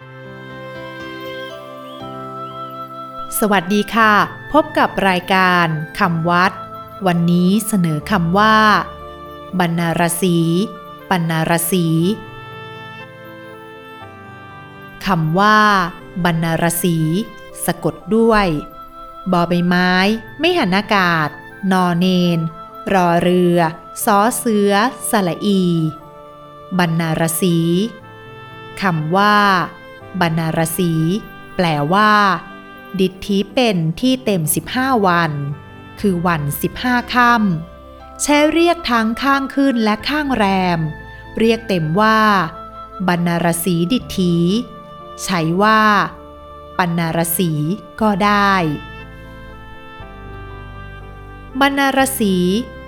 สวัสดีค่ะ พบกับรายการคำวัด วันนี้เสนอคำว่า บรรณารสีปรรณารสีคำว่า บรรณารสีสะกดด้วยบอใบไม้ ไม่หันอากาศ นอเนน รอเรือซอเสือสละอี บรรณารสีคำว่า บรรณารสี แปลว่า ดิทธิเป็นที่เต็ม 15 วัน คือวัน 15ค่ำใช้เรียกทั้งข้างขึ้นและข้างแรม เรียกเต็มว่า บรรณารสีดิทธิใช้ว่าปัณณารสีก็ได้บรรณารสี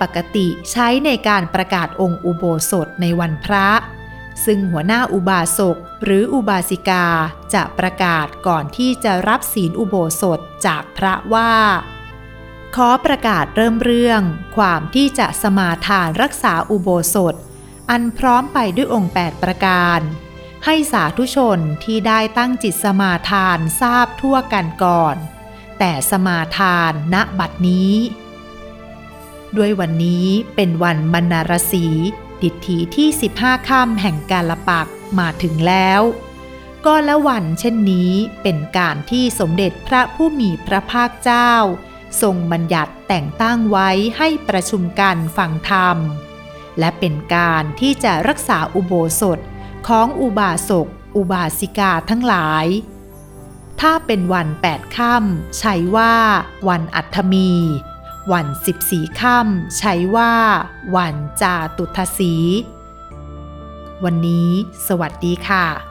ปกติใช้ในการประกาศองค์อุโบสถในวันพระ ซึ่งหัวหน้าอุบาสกหรืออุบาสิกาจะประกาศก่อนที่จะรับศีลอุโบสถจากพระว่า ขอประกาศเริ่มเรื่องความที่จะสมาทานรักษาอุโบสถ อันพร้อมไปด้วยองค์ 8 ประการ ให้สาธุชนที่ได้ตั้งจิตสมาทานทราบทั่วกันก่อน แต่สมาทานณบัดนี้ ด้วยวันนี้เป็นวันบรรณารสี ดิถีที่ 15ค่ำแห่งกาลปักมาถึงแล้ว ก็ละวันเช่นนี้เป็นการที่สมเด็จพระผู้มีพระภาคเจ้า ทรงบัญญัติแต่งตั้งไว้ให้ประชุมกันฟังธรรม และเป็นการที่จะรักษาอุโบสถของอุบาสกอุบาสิกาทั้งหลาย ถ้าเป็นวันแปดค่ำใช้ว่าวันอัฐมี วันสิบสี่ค่ำใช้ว่า วันจาตุทศี วันนี้ สวัสดีค่ะ